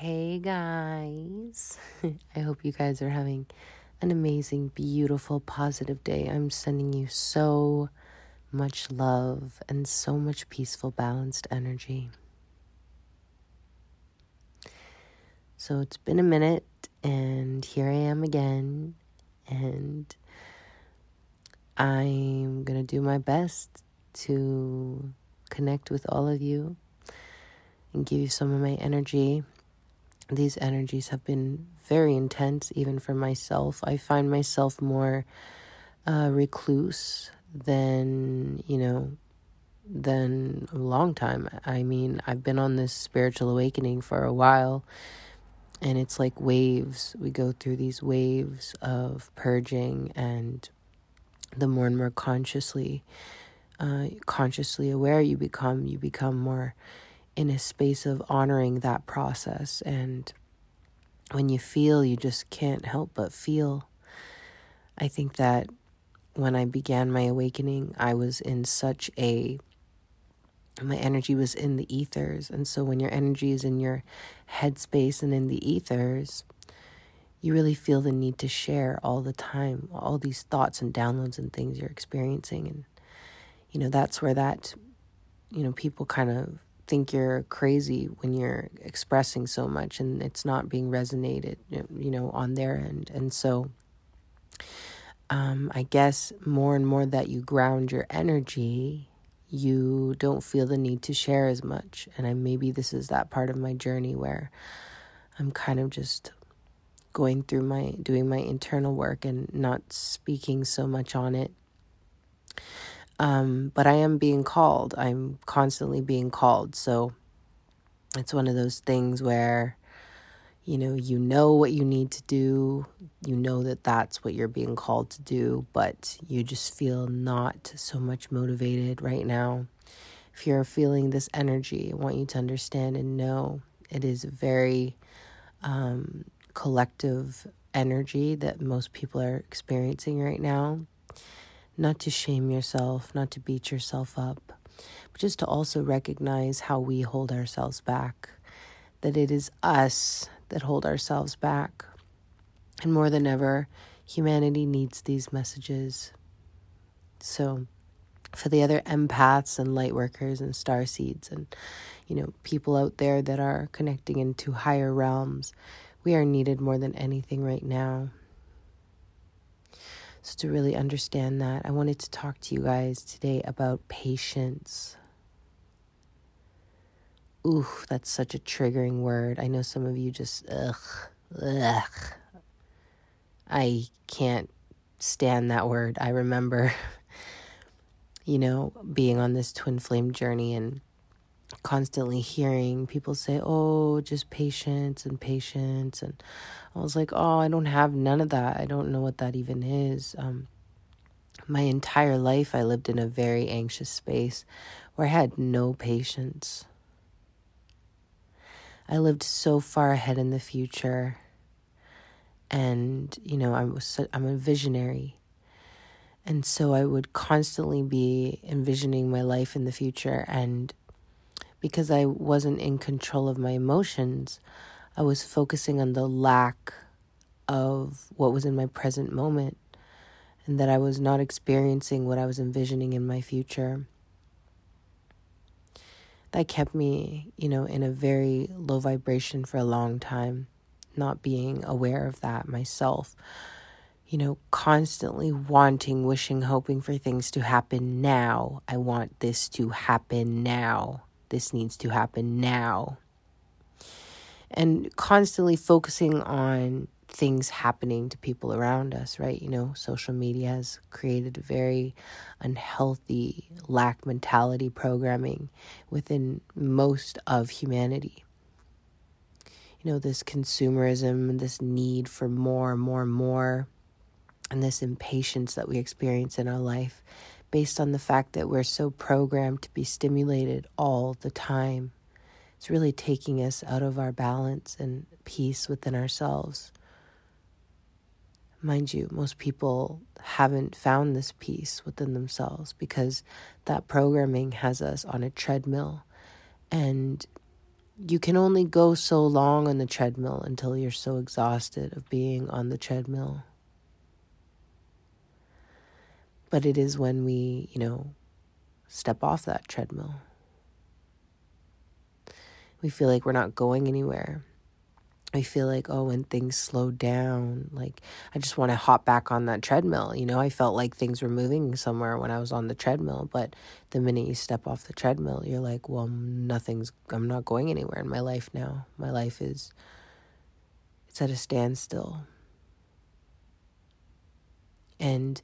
Hey guys. I hope you guys are having an amazing, beautiful, positive day. I'm sending you so much love and so much peaceful, balanced energy. So it's been a minute, and here I am again, and I'm to do my best to connect with all of you and give you some of my energy. These energies have been very intense, even for myself. I find myself more uh, recluse than, you know, than a long time. I mean, I've been on this spiritual awakening for a while, and it's like waves. We go through these waves of purging, and the more and more consciously, uh, consciously aware you become, you become more in a space of honoring that process. And when you feel, you just can't help but feel. I think that when I began my awakening, I was in such a my energy was in the ethers. And so when your energy is in your headspace and in the ethers, you really feel the need to share all the time, all these thoughts and downloads and things you're experiencing. And, you know, that's where that, you know, people kind of think you're crazy when you're expressing so much and it's not being resonated, you know, on their end. And so, um, I guess more and more that you ground your energy, you don't feel the need to share as much. And I maybe this is that part of my journey where I'm kind of just going through my doing my internal work and not speaking so much on it um, but I am being called. I'm constantly being called. So it's one of those things where, you know, you know what you need to do. You know that that's what you're being called to do, but you just feel not so much motivated right now. If you're feeling this energy, I want you to understand and know it is very um, collective energy that most people are experiencing right now not to shame yourself, not to beat yourself up, but just to also recognize how we hold ourselves back, that it is us that hold ourselves back. And more than ever, humanity needs these messages. So, for the other empaths and light workers and star seeds and you know people out there that are connecting into higher realms we are needed more than anything right now so, to really understand that, I wanted to talk to you guys today about patience. Ooh, that's such a triggering word. I know some of you just, ugh, ugh. I can't stand that word. I remember, you know, being on this twin flame journey and constantly hearing people say, oh, just patience and patience. And I was like, oh, I don't have none of that. I don't know what that even is. Um, my entire life, I lived in a very anxious space where I had no patience. I lived so far ahead in the future. And, you know, I was, I'm a visionary. And so I would constantly be envisioning my life in the future and because I wasn't in control of my emotions, I was focusing on the lack of what was in my present moment and that I was not experiencing what I was envisioning in my future. That kept me, you know, in a very low vibration for a long time, not being aware of that myself. You know, constantly wanting, wishing, hoping for things to happen now. I want this to happen now. This needs to happen now. And constantly focusing on things happening to people around us, right? You know, social media has created a very unhealthy lack mentality programming within most of humanity. You know, this consumerism this need for more, more, more, and this impatience that we experience in our life based on the fact that we're so programmed to be stimulated all the time. It's really taking us out of our balance and peace within ourselves. Mind you, most people haven't found this peace within themselves because that programming has us on a treadmill. And you can only go so long on the treadmill until you're so exhausted of being on the treadmill. But it is when we, you know, step off that treadmill. We feel like we're not going anywhere. I feel like, oh, when things slow down, like I just want to hop back on that treadmill. You know, I felt like things were moving somewhere when I was on the treadmill, but the minute you step off the treadmill, you're like, well, nothing's, I'm not going anywhere in my life now. My life is, it's at a standstill. And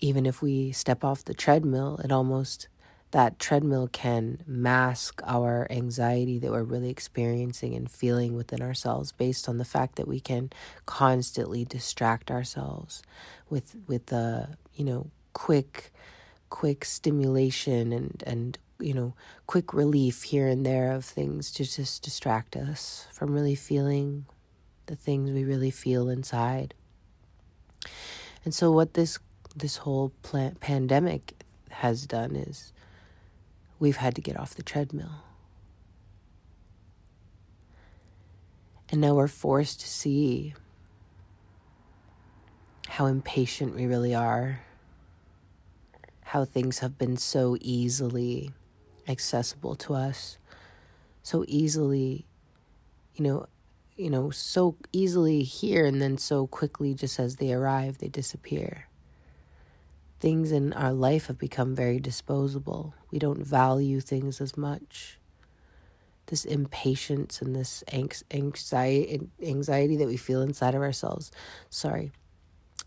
even if we step off the treadmill, it almost that treadmill can mask our anxiety that we're really experiencing and feeling within ourselves based on the fact that we can constantly distract ourselves with with the you know quick quick stimulation and and you know quick relief here and there of things to just distract us from really feeling the things we really feel inside. And so what this this whole plan- pandemic has done is we've had to get off the treadmill. And now we're forced to see how impatient we really are, how things have been so easily accessible to us, so easily, you know, you know, so easily here and then so quickly just as they arrive, they disappear things in our life have become very disposable. We don't value things as much. This impatience and this anxiety, anxiety that we feel inside of ourselves. Sorry.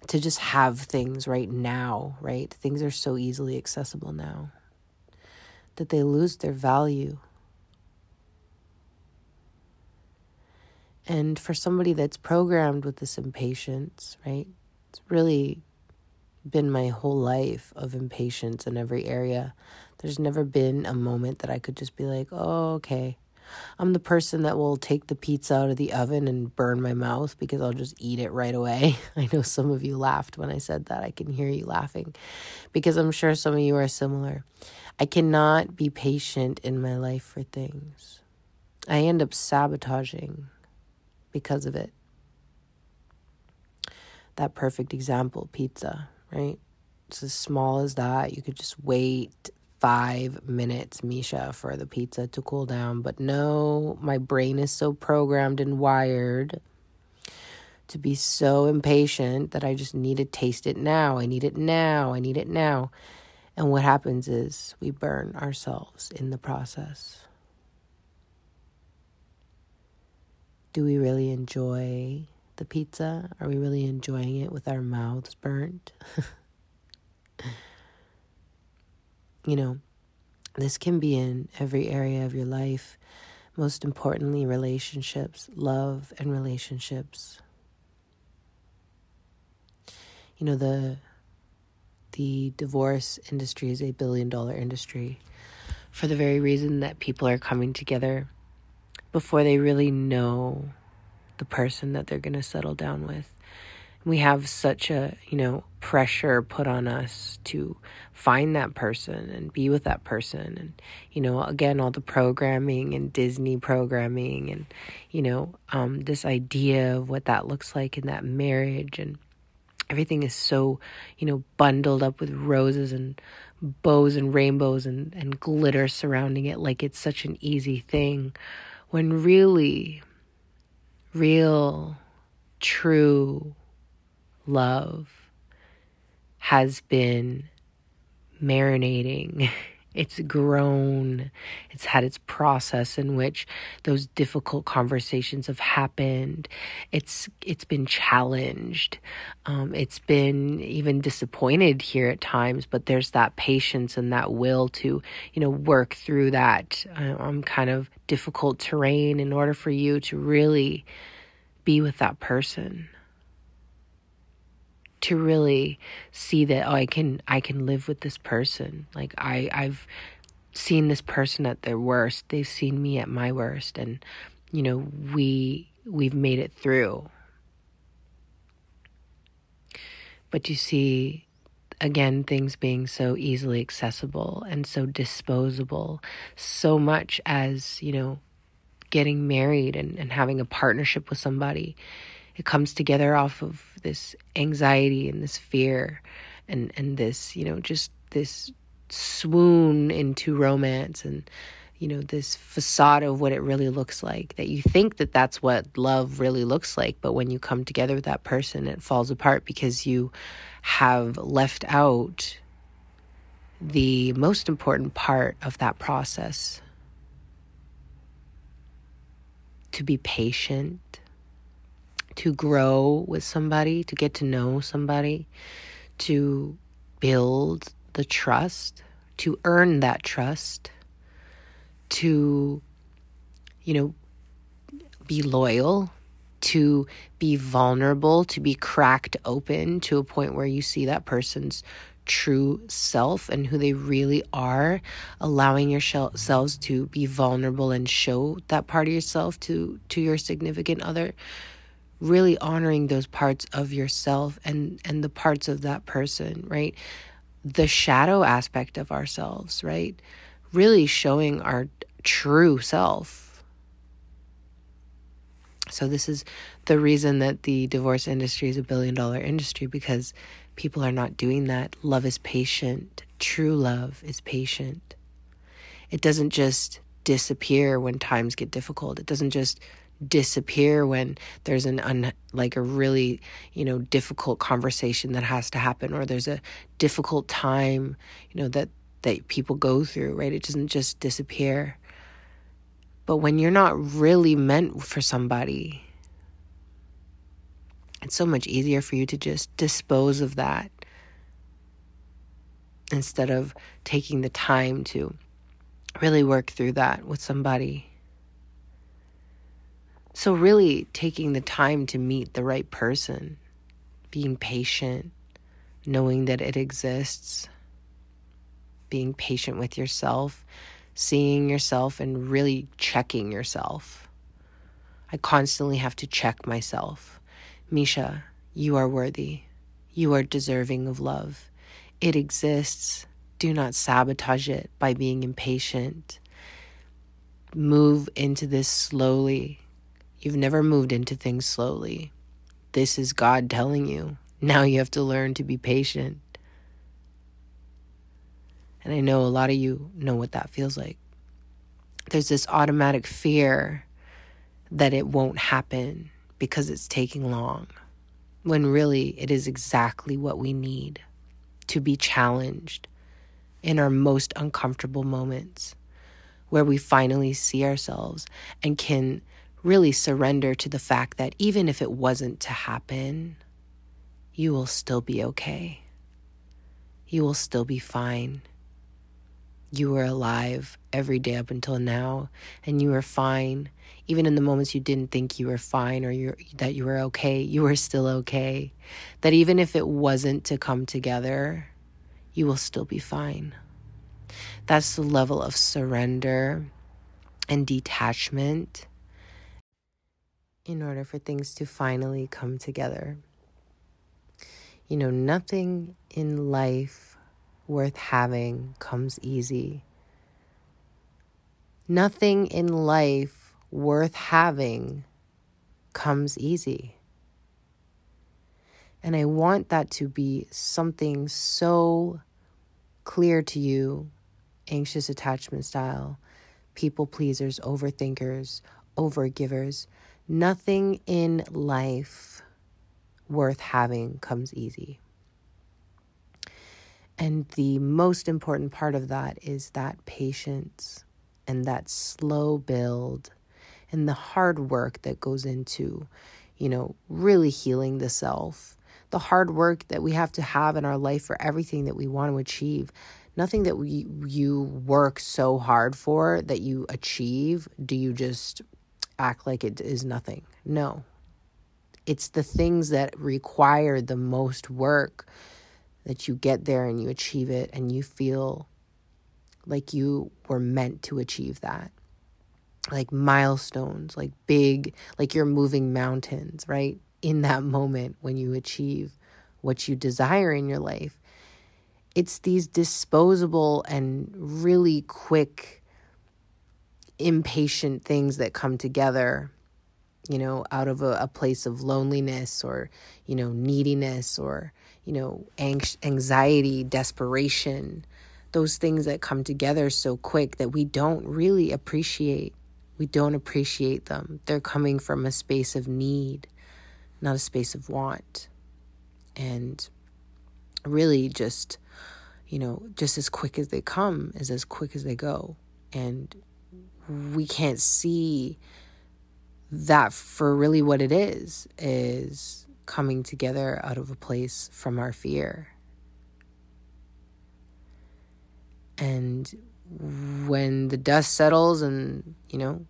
To just have things right now, right? Things are so easily accessible now that they lose their value. And for somebody that's programmed with this impatience, right? It's really been my whole life of impatience in every area. There's never been a moment that I could just be like, oh, okay. I'm the person that will take the pizza out of the oven and burn my mouth because I'll just eat it right away. I know some of you laughed when I said that. I can hear you laughing because I'm sure some of you are similar. I cannot be patient in my life for things. I end up sabotaging because of it. That perfect example, pizza right? It's as small as that. You could just wait five minutes, Misha, for the pizza to cool down. But no, my brain is so programmed and wired to be so impatient that I just need to taste it now. I need it now. I need it now. And what happens is we burn ourselves in the process. Do we really enjoy the pizza? Are we really enjoying it with our mouths burnt? you know, this can be in every area of your life. Most importantly, relationships, love and relationships. You know, the the divorce industry is a billion dollar industry for the very reason that people are coming together before they really know the person that they're going to settle down with. We have such a, you know, pressure put on us to find that person and be with that person. And you know again all the programming and Disney programming and you know um this idea of what that looks like in that marriage. And everything is so you know bundled up with roses and bows and rainbows and and glitter surrounding it like it's such an easy thing. When really real, true love has been marinating. It's grown. It's had its process in which those difficult conversations have happened. It's it's been challenged. Um, it's been even disappointed here at times, but there's that patience and that will to you know work through that um, kind of difficult terrain in order for you to really be with that person to really see that oh I can I can live with this person. Like I I've seen this person at their worst. They've seen me at my worst and you know, we we've made it through. But you see again things being so easily accessible and so disposable so much as, you know, getting married and, and having a partnership with somebody. It comes together off of this anxiety and this fear and, and this, you know, just this swoon into romance and you know this facade of what it really looks like that you think that that's what love really looks like but when you come together with that person it falls apart because you have left out the most important part of that process. To be patient to grow with somebody to get to know somebody to build the trust, to earn that trust, to, you know, be loyal, to be vulnerable, to be cracked open to a point where you see that person's true self and who they really are, allowing yourselves to be vulnerable and show that part of yourself to to your significant other really honoring those parts of yourself and and the parts of that person right the shadow aspect of ourselves, right? Really showing our true self. So, this is the reason that the divorce industry is a billion dollar industry because people are not doing that. Love is patient, true love is patient. It doesn't just disappear when times get difficult, it doesn't just disappear when there's an un, like a really you know difficult conversation that has to happen or there's a difficult time you know that that people go through right? It doesn't just disappear. But when you're not really meant for somebody it's so much easier for you to just dispose of that instead of taking the time to really work through that with somebody so, really taking the time to meet the right person, being patient, knowing that it exists, being patient with yourself, seeing yourself, and really checking yourself. I constantly have to check myself. Misha, you are worthy. You are deserving of love. It exists. Do not sabotage it by being impatient. Move into this slowly You've never moved into things slowly. This is God telling you. Now you have to learn to be patient. And I know a lot of you know what that feels like. There's this automatic fear that it won't happen because it's taking long, when really it is exactly what we need to be challenged in our most uncomfortable moments, where we finally see ourselves and can really surrender to the fact that even if it wasn't to happen, you will still be okay. You will still be fine. You were alive every day up until now, and you were fine. Even in the moments you didn't think you were fine or you that you were okay, you were still okay. That even if it wasn't to come together, you will still be fine. That's the level of surrender and detachment in order for things to finally come together. You know, nothing in life worth having comes easy. Nothing in life worth having comes easy. And I want that to be something so clear to you anxious attachment style, people pleasers, overthinkers, overgivers Nothing in life worth having comes easy. And the most important part of that is that patience and that slow build and the hard work that goes into, you know, really healing the self. The hard work that we have to have in our life for everything that we want to achieve. Nothing that we you work so hard for that you achieve do you just act like it is nothing. No. It's the things that require the most work that you get there and you achieve it and you feel like you were meant to achieve that. Like milestones, like big, like you're moving mountains, right? In that moment when you achieve what you desire in your life. It's these disposable and really quick impatient things that come together you know, out of a, a, place of loneliness or, you know, neediness or, you know, anx- anxiety, desperation, those things that come together so quick that we don't really appreciate. We don't appreciate them. They're coming from a space of need, not a space of want. And really just, you know, just as quick as they come is as quick as they go. And we can't see that for really what it is is coming together out of a place from our fear. And when the dust settles and, you know,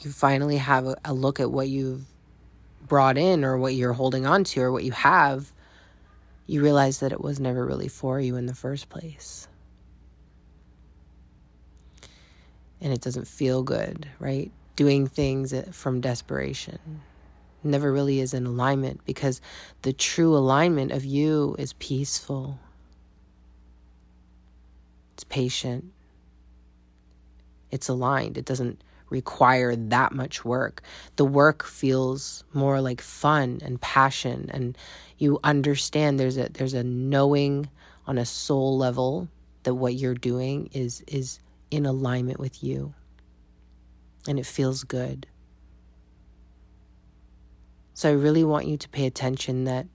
you finally have a, a look at what you've brought in or what you're holding on to or what you have, you realize that it was never really for you in the first place. And it doesn't feel good, right? doing things from desperation never really is in alignment because the true alignment of you is peaceful, it's patient, it's aligned. It doesn't require that much work. The work feels more like fun and passion and you understand there's a there's a knowing on a soul level that what you're doing is is in alignment with you and it feels good. So I really want you to pay attention that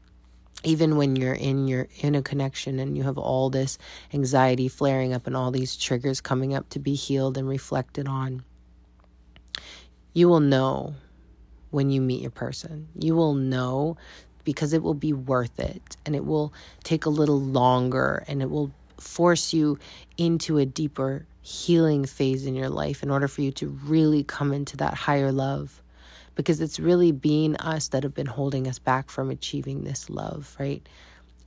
even when you're in your in a connection and you have all this anxiety flaring up and all these triggers coming up to be healed and reflected on, you will know when you meet your person. You will know because it will be worth it and it will take a little longer and it will force you into a deeper healing phase in your life in order for you to really come into that higher love. Because it's really being us that have been holding us back from achieving this love, right?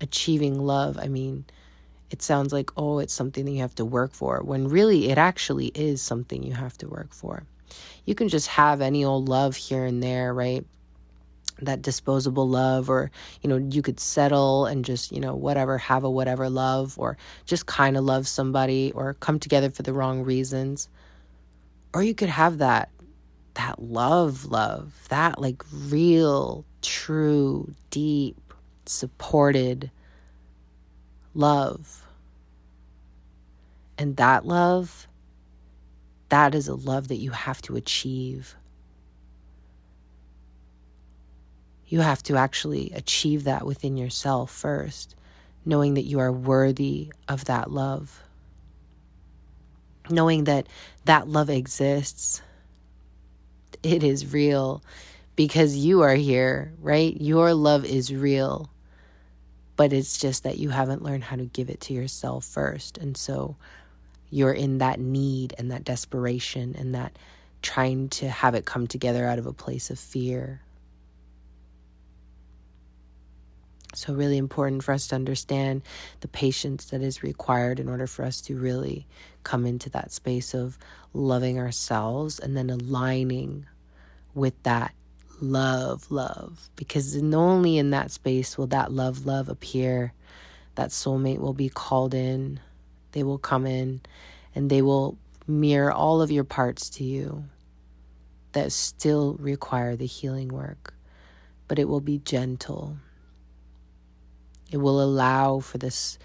Achieving love, I mean, it sounds like, oh, it's something that you have to work for, when really it actually is something you have to work for. You can just have any old love here and there, right? That disposable love or you know you could settle and just you know whatever have a whatever love or just kind of love somebody or come together for the wrong reasons. Or you could have that that love love that like real true deep supported love. And that love that is a love that you have to achieve You have to actually achieve that within yourself first, knowing that you are worthy of that love. Knowing that that love exists, it is real because you are here, right? Your love is real, but it's just that you haven't learned how to give it to yourself first. And so you're in that need and that desperation and that trying to have it come together out of a place of fear So, really important for us to understand the patience that is required in order for us to really come into that space of loving ourselves and then aligning with that love, love. Because only in that space will that love, love appear. That soulmate will be called in, they will come in, and they will mirror all of your parts to you that still require the healing work. But it will be gentle it will allow for this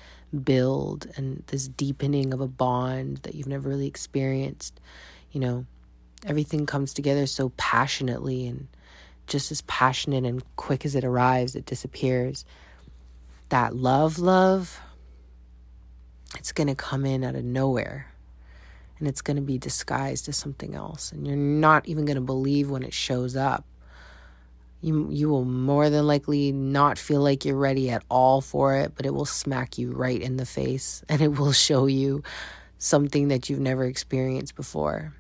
build and this deepening of a bond that you've never really experienced. You know, everything comes together so passionately and just as passionate and quick as it arrives, it disappears. That love, love, it's going to come in out of nowhere and it's going to be disguised as something else. And you're not even going to believe when it shows up you you will more than likely not feel like you're ready at all for it, but it will smack you right in the face and it will show you something that you've never experienced before.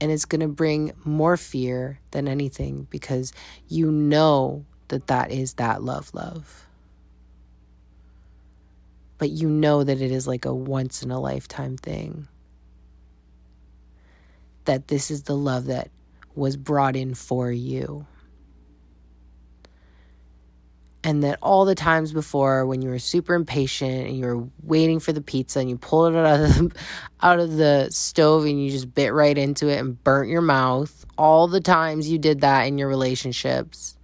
And it's going to bring more fear than anything because you know that that is that love love. But you know that it is like a once in a lifetime thing. That this is the love that was brought in for you and that all the times before when you were super impatient and you were waiting for the pizza and you pulled it out of the, out of the stove and you just bit right into it and burnt your mouth all the times you did that in your relationships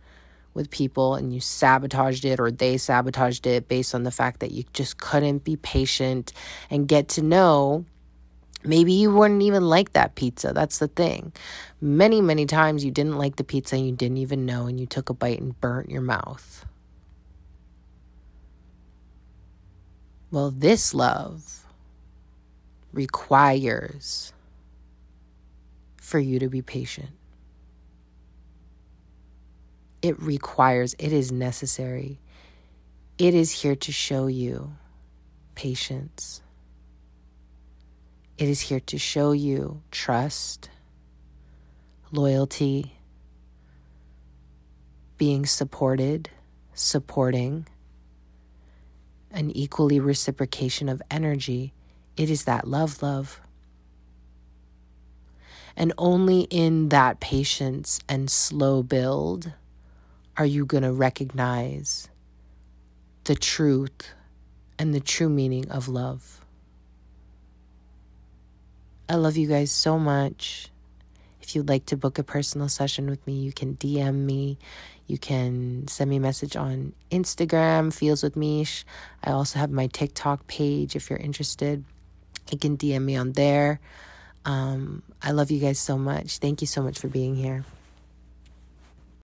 with people and you sabotaged it or they sabotaged it based on the fact that you just couldn't be patient and get to know Maybe you wouldn't even like that pizza. That's the thing. Many, many times you didn't like the pizza and you didn't even know, and you took a bite and burnt your mouth. Well, this love requires for you to be patient. It requires, it is necessary. It is here to show you patience. It is here to show you trust, loyalty, being supported, supporting, an equally reciprocation of energy. It is that love, love. And only in that patience and slow build are you going to recognize the truth and the true meaning of love. I love you guys so much. If you'd like to book a personal session with me, you can DM me. You can send me a message on Instagram, Feels with Mish. I also have my TikTok page if you're interested. You can DM me on there. Um, I love you guys so much. Thank you so much for being here.